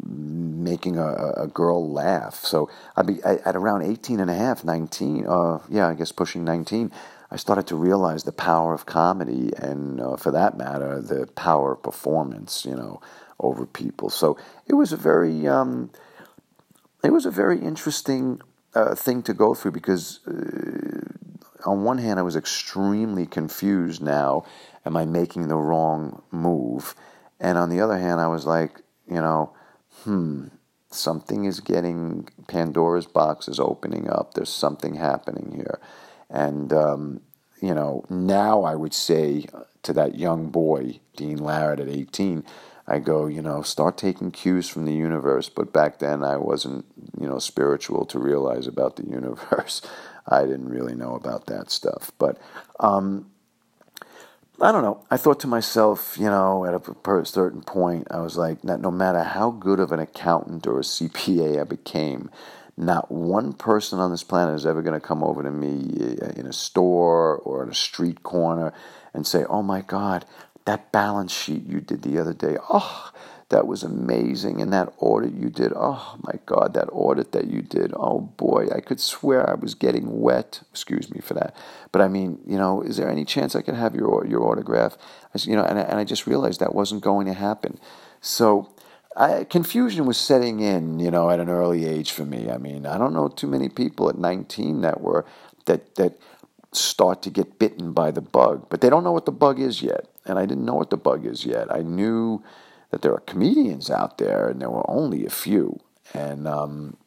making a, a, girl laugh. So I'd be at around 18 and a half, 19, uh, yeah, I guess pushing 19, I started to realize the power of comedy and, uh, for that matter, the power of performance, you know, over people. So it was a very, um, it was a very interesting uh, thing to go through because uh, on one hand, I was extremely confused now. Am I making the wrong move? And on the other hand, I was like, you know, hmm, something is getting, Pandora's box is opening up. There's something happening here. And, um, you know, now I would say to that young boy, Dean Larratt at 18, I go, you know, start taking cues from the universe. But back then, I wasn't, you know, spiritual to realize about the universe. I didn't really know about that stuff. But um, I don't know. I thought to myself, you know, at a certain point, I was like, no matter how good of an accountant or a CPA I became, not one person on this planet is ever going to come over to me uh, in a store or in a street corner and say, oh my God, that balance sheet you did the other day, oh, that was amazing. And that audit you did, oh my God, that audit that you did, oh boy, I could swear I was getting wet. Excuse me for that. But I mean, you know, is there any chance I could have your your autograph? I, you know, and, and I just realized that wasn't going to happen. So I, confusion was setting in, you know, at an early age for me. I mean, I don't know too many people at 19 that were that that start to get bitten by the bug, but they don't know what the bug is yet. And I didn't know what the bug is yet. I knew that there are comedians out there, and there were only a few. And um,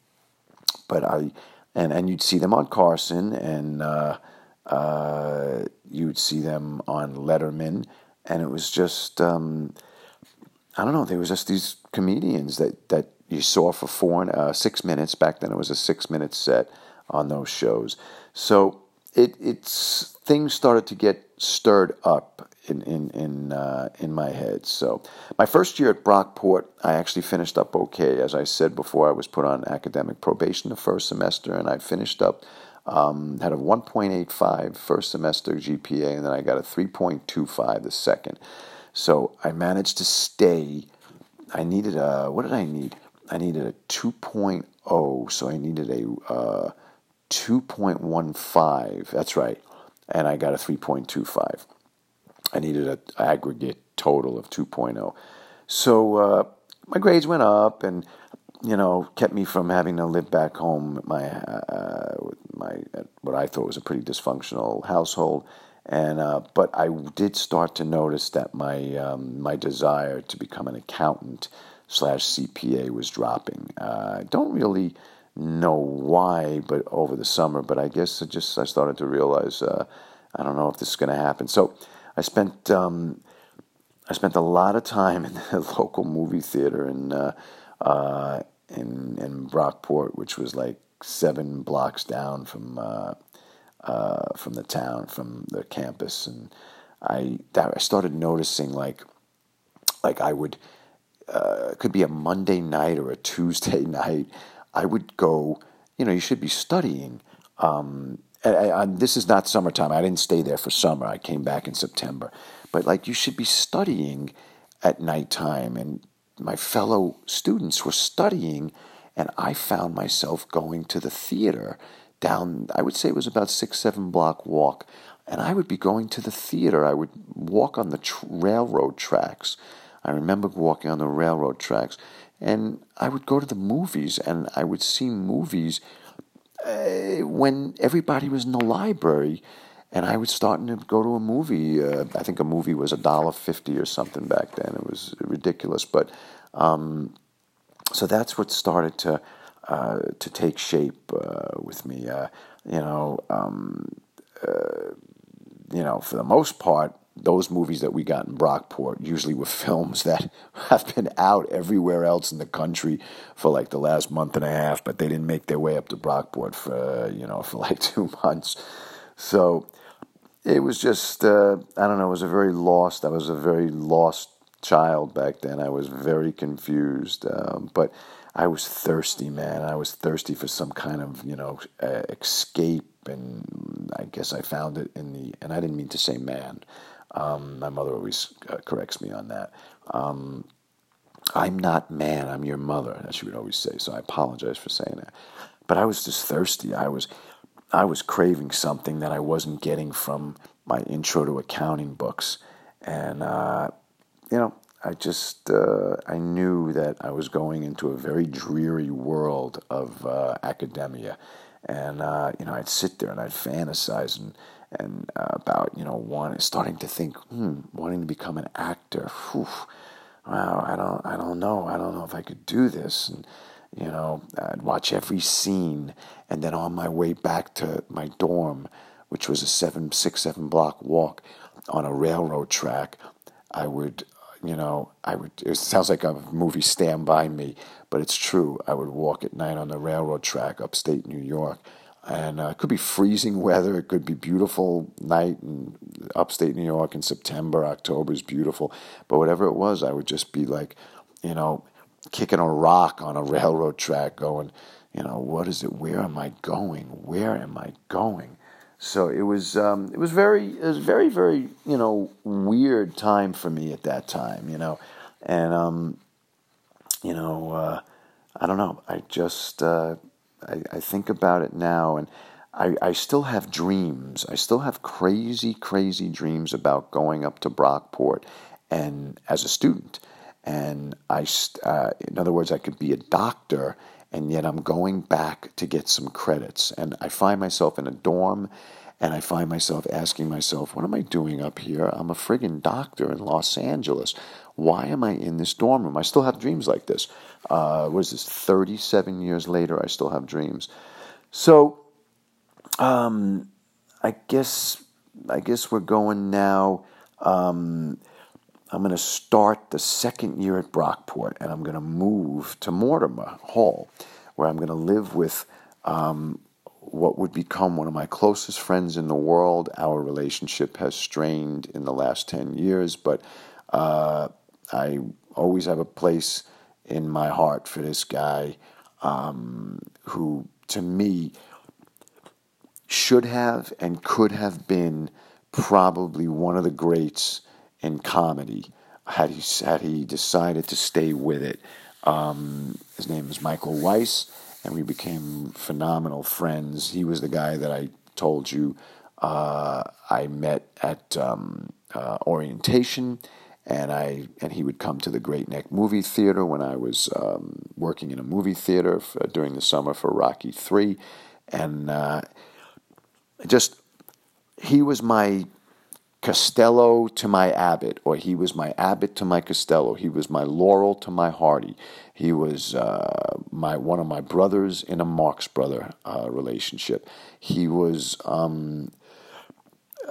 but I and and you'd see them on Carson, and uh, uh, you'd see them on Letterman, and it was just um, I don't know. There was just these comedians that that you saw for four uh, six minutes back then. It was a six minute set on those shows, so it it's things started to get stirred up in in in uh, in my head. So my first year at Brockport, I actually finished up okay. As I said before, I was put on academic probation the first semester, and I finished up. Um, had a 1.85 first semester GPA, and then I got a 3.25 the second. So I managed to stay. I needed a what did I need? I needed a 2.0, so I needed a uh, 2.15. That's right, and I got a 3.25. I needed an aggregate total of 2.0. So uh, my grades went up, and you know, kept me from having to live back home with my uh, with my what I thought was a pretty dysfunctional household. And uh, but I did start to notice that my um, my desire to become an accountant slash CPA was dropping. Uh, I don't really know why, but over the summer. But I guess I just I started to realize uh, I don't know if this is going to happen. So I spent um, I spent a lot of time in the local movie theater in uh, uh, in in Brockport, which was like seven blocks down from uh, uh from the town, from the campus, and I I started noticing like like I would uh, it could be a Monday night or a Tuesday night. I would go. You know, you should be studying. Um, This is not summertime. I didn't stay there for summer. I came back in September. But like you should be studying at nighttime, and my fellow students were studying, and I found myself going to the theater down. I would say it was about six, seven block walk, and I would be going to the theater. I would walk on the railroad tracks. I remember walking on the railroad tracks, and I would go to the movies, and I would see movies uh, when everybody was in the library and I was starting to go to a movie. Uh, I think a movie was a dollar fifty or something back then. It was ridiculous, but um, so that's what started to uh, to take shape uh, with me. Uh, you know, um, uh, you know, for the most part, those movies that we got in Brockport usually were films that have been out everywhere else in the country for like the last month and a half, but they didn't make their way up to Brockport for you know for like two months. So it was just uh, I don't know. It was a very lost. I was a very lost child back then. I was very confused, um, but I was thirsty, man. I was thirsty for some kind of you know uh, escape, and I guess I found it in the. And I didn't mean to say man. Um, my mother always uh, corrects me on that. Um, I'm not man, I'm your mother, as she would always say. So I apologize for saying that. But I was just thirsty. I was, I was craving something that I wasn't getting from my intro to accounting books, and uh, you know, I just uh, I knew that I was going into a very dreary world of uh, academia, and uh, you know, I'd sit there and I'd fantasize and and uh, about you know wanting starting to think hmm, wanting to become an actor Whew. wow i don't i don't know i don't know if i could do this and you know i'd watch every scene and then on my way back to my dorm which was a seven six seven block walk on a railroad track i would you know, I would. It sounds like a movie Stand by Me, but it's true. I would walk at night on the railroad track upstate New York, and uh, it could be freezing weather. It could be beautiful night in upstate New York in September. October is beautiful, but whatever it was, I would just be like, you know, kicking a rock on a railroad track, going, you know, what is it? Where am I going? Where am I going? So it was um, it was very it was very very you know weird time for me at that time you know, and um, you know uh, I don't know I just uh, I, I think about it now and I, I still have dreams I still have crazy crazy dreams about going up to Brockport and as a student and I uh, in other words I could be a doctor and yet I'm going back to get some credits. And I find myself in a dorm, and I find myself asking myself, what am I doing up here? I'm a friggin' doctor in Los Angeles. Why am I in this dorm room? I still have dreams like this. Uh, what is this? 37 years later, I still have dreams. So, um, I guess I guess we're going now. Um, I'm going to start the second year at Brockport, and I'm going to move to Mortimer Hall, where I'm going to live with um, what would become one of my closest friends in the world. Our relationship has strained in the last 10 years, but uh, I always have a place in my heart for this guy um, who, to me, should have and could have been probably one of the greats in comedy had he had he decided to stay with it. Um, his name is Michael Weiss, and we became phenomenal friends. He was the guy that I told you uh, I met at um, uh, orientation, and I and he would come to the Great Neck Movie Theater when I was um, working in a movie theater for, during the summer for Rocky Three, and uh, just he was my Costello to my Abbott, or he was my Abbott to my Costello. He was my Laurel to my Hardy. He was uh, my one of my brothers in a Marx brother uh, relationship. He was. Um,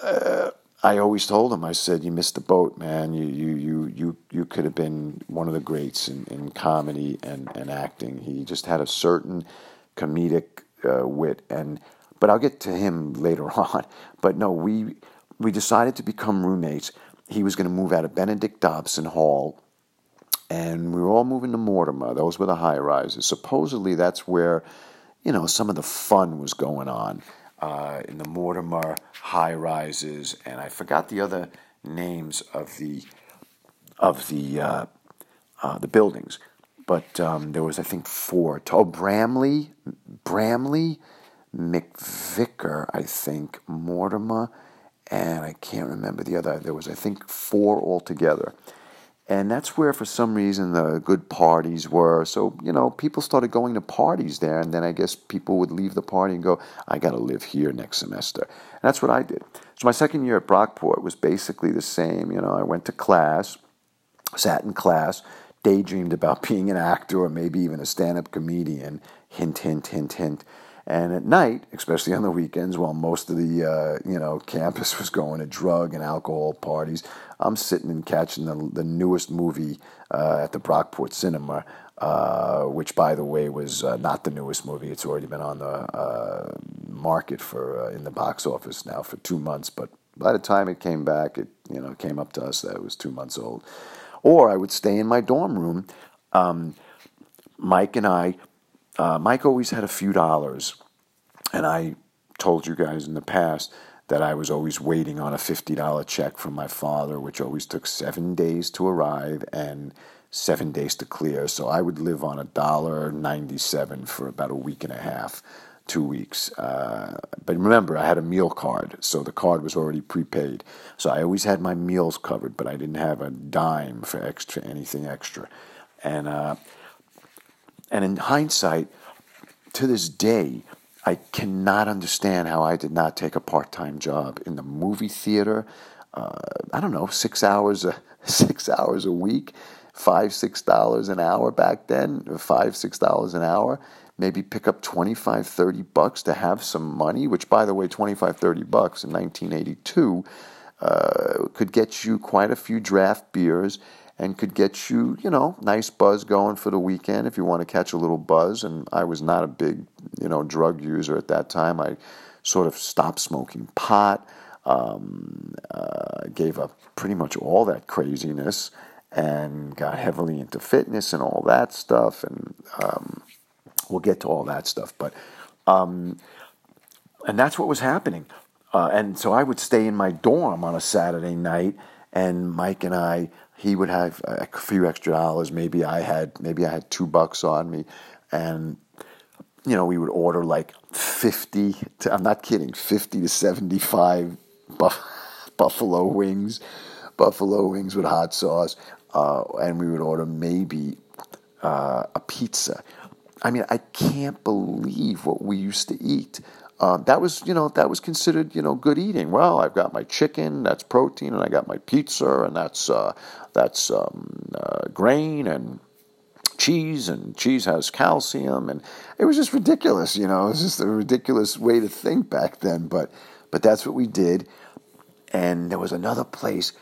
uh, I always told him. I said, "You missed the boat, man. You you you you you could have been one of the greats in, in comedy and, and acting. He just had a certain comedic uh, wit and." But I'll get to him later on. But no, we we decided to become roommates. He was going to move out of Benedict Dobson Hall, and we were all moving to Mortimer. Those were the high rises. Supposedly, that's where, you know, some of the fun was going on uh, in the Mortimer high rises, and I forgot the other names of the of the uh, uh, the buildings, but um, there was I think four. Oh, Bramley, Bramley, McVicker, I think Mortimer and I can't remember the other. There was, I think, four altogether. And that's where, for some reason, the good parties were. So, you know, people started going to parties there. And then I guess people would leave the party and go, I got to live here next semester. And that's what I did. So, my second year at Brockport was basically the same. You know, I went to class, sat in class, daydreamed about being an actor or maybe even a stand up comedian. Hint, hint, hint, hint. And at night, especially on the weekends, while most of the uh, you know campus was going to drug and alcohol parties, I'm sitting and catching the, the newest movie uh, at the Brockport Cinema, uh, which, by the way, was uh, not the newest movie. It's already been on the uh, market for uh, in the box office now for two months. But by the time it came back, it you know came up to us that it was two months old. Or I would stay in my dorm room. Um, Mike and I uh, Mike always had a few dollars, and I told you guys in the past that I was always waiting on a $50 check from my father, which always took seven days to arrive and seven days to clear. So I would live on a dollar ninety-seven for about a week and a half, two weeks. Uh, but remember, I had a meal card, so the card was already prepaid. So I always had my meals covered, but I didn't have a dime for extra anything extra. And uh, and in hindsight, to this day, I cannot understand how I did not take a part time job in the movie theater. Uh, I don't know, six hours a six hours a week, five six dollars an hour back then, five six dollars an hour. Maybe pick up 25, 30 bucks to have some money, which, by the way, 25, 30 bucks in 1982 uh, could get you quite a few draft beers and could get you, you know, nice buzz going for the weekend if you want to catch a little buzz. And I was not a big, you know, drug user at that time. I sort of stopped smoking pot, um, uh, gave up pretty much all that craziness, and got heavily into fitness and all that stuff. And um, we'll get to all that stuff, but. Um, and that's what was happening. Uh, and so I would stay in my dorm on a Saturday night, and Mike and I, he would have a few extra dollars. Maybe I had, maybe I had two bucks on me, and you know, we would order like fifty. To, I'm not kidding, fifty to seventy-five buff, buffalo wings, buffalo wings with hot sauce, uh, and we would order maybe uh, a pizza. I mean, I can't believe what we used to eat. Uh, that was, you know, that was considered, you know, good eating. Well, I've got my chicken, that's protein, and I got my pizza, and that's uh, that's um, uh, grain and cheese, and cheese has calcium, and it was just ridiculous. You know, it was just a ridiculous way to think back then. But but that's what we did. And there was another place.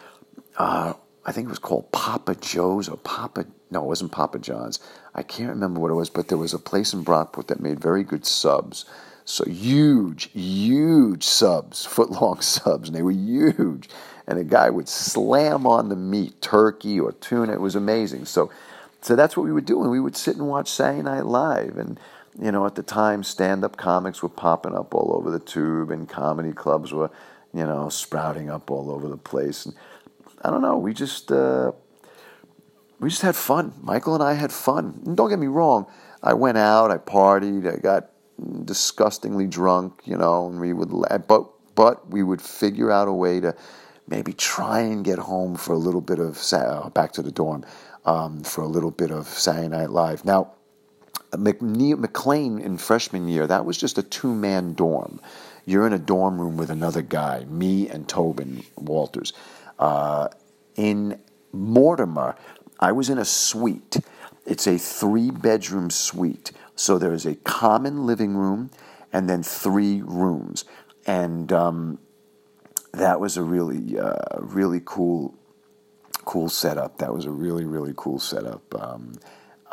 Uh, I think it was called Papa Joe's or Papa. No, it wasn't Papa John's. I can't remember what it was, but there was a place in Brockport that made very good subs so huge, huge subs, foot long subs, and they were huge. And a guy would slam on the meat, turkey or tuna. It was amazing. So, so that's what we would do, and we would sit and watch Saturday Night Live. And you know, at the time, stand-up comics were popping up all over the tube, and comedy clubs were, you know, sprouting up all over the place. And I don't know. We just uh, we just had fun. Michael and I had fun. And don't get me wrong. I went out. I partied. I got disgustingly drunk, you know, and we would, but but we would figure out a way to maybe try and get home for a little bit of uh, back to the dorm um, for a little bit of Saturday Night Live. Now, McLean in freshman year, that was just a two man dorm. You're in a dorm room with another guy, me and Tobin Walters. Uh, in Mortimer, I was in a suite. It's a three bedroom suite. So there is a common living room and then three rooms. And um, that was a really, uh, really cool, cool setup. That was a really, really cool setup. Um,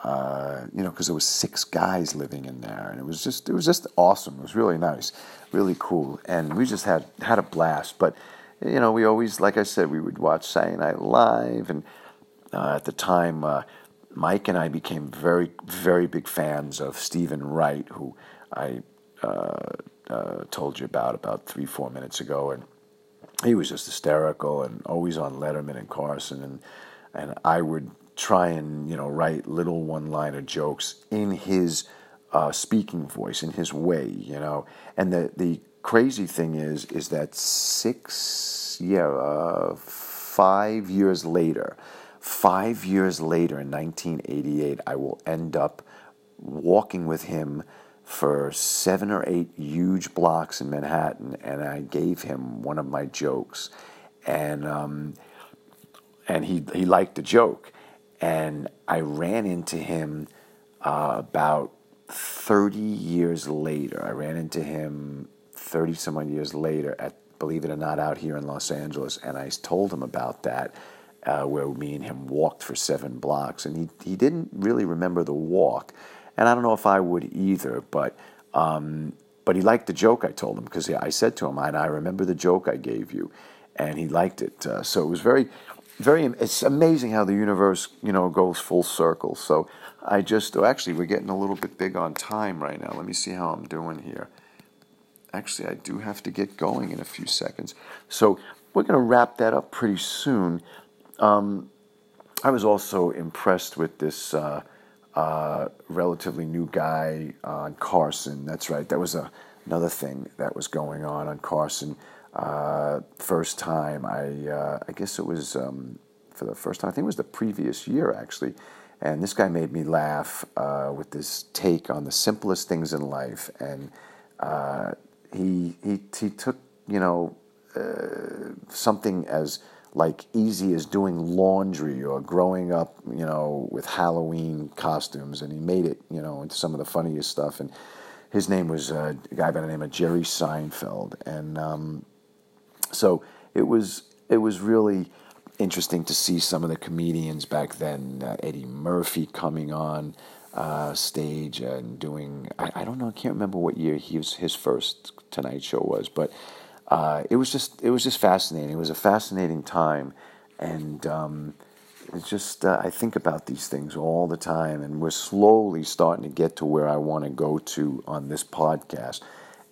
uh, you know, because there was six guys living in there, and it was just, it was just awesome. It was really nice, really cool, and we just had had a blast. But you know, we always, like I said, we would watch Saturday Night Live, and uh, at the time, uh, Mike and I became very, very big fans of Steven Wright, who I uh, uh, told you about about three, four minutes ago, and he was just hysterical and always on Letterman and Carson, and and I would try and you know write little one-liner jokes in his uh, speaking voice, in his way, you know. And the the crazy thing is, is that six, yeah, uh, five years later. Five years later, in 1988, I will end up walking with him for seven or eight huge blocks in Manhattan, and I gave him one of my jokes, and um, and he he liked the joke, and I ran into him uh, about thirty years later. I ran into him thirty some odd years later at believe it or not out here in Los Angeles, and I told him about that uh, where me and him walked for seven blocks, and he he didn't really remember the walk, and I don't know if I would either, but. Um, but he liked the joke I told him because I said to him, and I remember the joke I gave you, and he liked it. Uh, so it was very, very. It's amazing how the universe, you know, goes full circle. So I just, oh, actually, we're getting a little bit big on time right now. Let me see how I'm doing here. Actually, I do have to get going in a few seconds. So we're going to wrap that up pretty soon. Um, I was also impressed with this uh, uh, relatively new guy on Carson. That's right. That was a, another thing that was going on on Carson. Uh, first time, I uh, I guess it was um, for the first time. I think it was the previous year actually. And this guy made me laugh uh, with this take on the simplest things in life. And uh, he he he took you know something as like easy as doing laundry or growing up, you know, with Halloween costumes, and he made it, you know, into some of the funniest stuff. And his name was uh, a guy by the name of Jerry Seinfeld, and um, so it was it was really interesting to see some of the comedians back then. Uh, Eddie Murphy coming on uh, stage and doing. I, I, don't know. I can't remember what year he was, his first Tonight Show was, but uh, it was just it was just fascinating. It was a fascinating time, and um, it's just uh, I think about these things all the time, and we're slowly starting to get to where I want to go to on this podcast,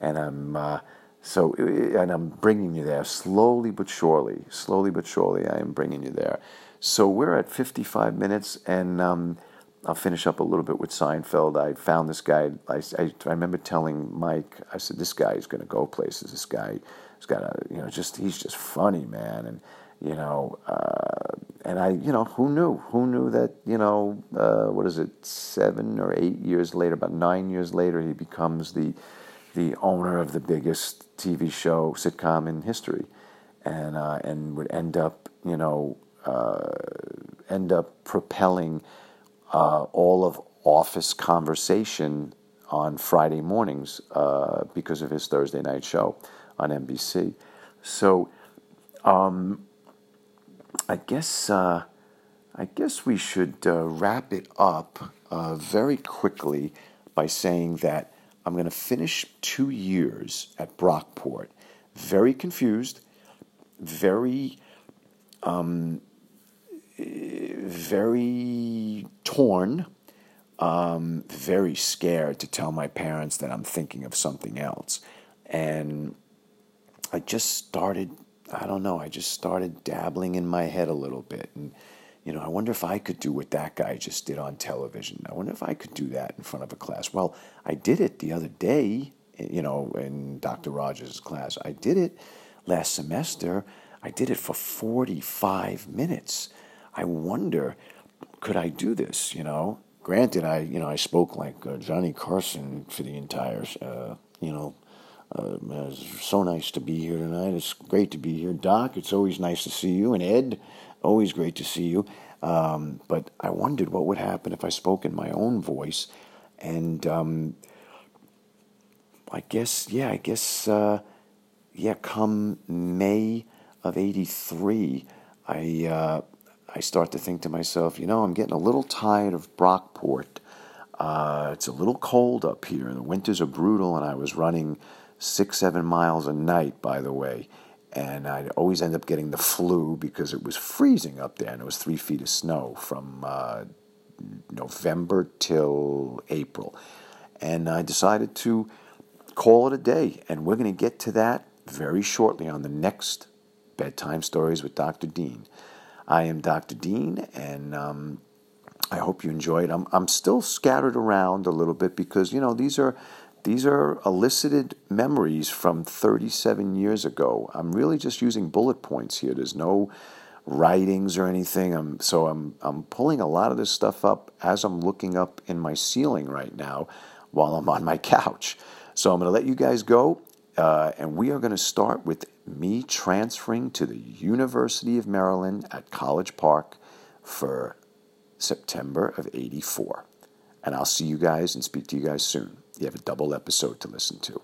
and I'm uh, so and I'm bringing you there slowly but surely, slowly but surely. I am bringing you there. So we're at 55 minutes, and um, I'll finish up a little bit with Seinfeld. I found this guy. I, I, I remember telling Mike, I said, "This guy is going to go places. This guy has got a, you know, just he's just funny, man." And you know, uh, and I, you know, who knew? Who knew that, you know, uh, what is it, seven or eight years later, about nine years later, he becomes the the owner of the biggest TV show sitcom in history, and uh, and would end up, you know, uh, end up propelling uh, all of office conversation on Friday mornings uh, because of his Thursday night show on NBC. So. Um, I guess uh, I guess we should uh, wrap it up uh, very quickly by saying that I'm going to finish two years at Brockport. Very confused, very, um, very torn, um, very scared to tell my parents that I'm thinking of something else, and I just started I don't know. I just started dabbling in my head a little bit. And, you know, I wonder if I could do what that guy just did on television. I wonder if I could do that in front of a class. Well, I did it the other day, you know, in Dr. Rogers' class. I did it last semester. I did it for 45 minutes. I wonder, could I do this, you know? Granted, I, you know, I spoke like uh, Johnny Carson for the entire, uh, you know, uh, it's so nice to be here tonight. It's great to be here. Doc, it's always nice to see you. And Ed, always great to see you. Um, but I wondered what would happen if I spoke in my own voice. And um, I guess, yeah, I guess, uh, yeah, come May of 83, I, uh, I start to think to myself, you know, I'm getting a little tired of Brockport. Uh, it's a little cold up here. The winters are brutal, and I was running six, seven miles a night, by the way. And I'd always end up getting the flu because it was freezing up there and it was three feet of snow from uh, November till April. And I decided to call it a day. And we're going to get to that very shortly on the next Bedtime Stories with Dr. Dean. I am Dr. Dean, and um, I hope you enjoyed. I'm I'm still scattered around a little bit because you know these are these are elicited memories from 37 years ago. I'm really just using bullet points here. There's no writings or anything. I'm, so I'm, I'm pulling a lot of this stuff up as I'm looking up in my ceiling right now while I'm on my couch. So I'm going to let you guys go, uh, and we are going to start with me transferring to the University of Maryland at College Park for September of 84. And I'll see you guys and speak to you guys soon you have a double episode to listen to.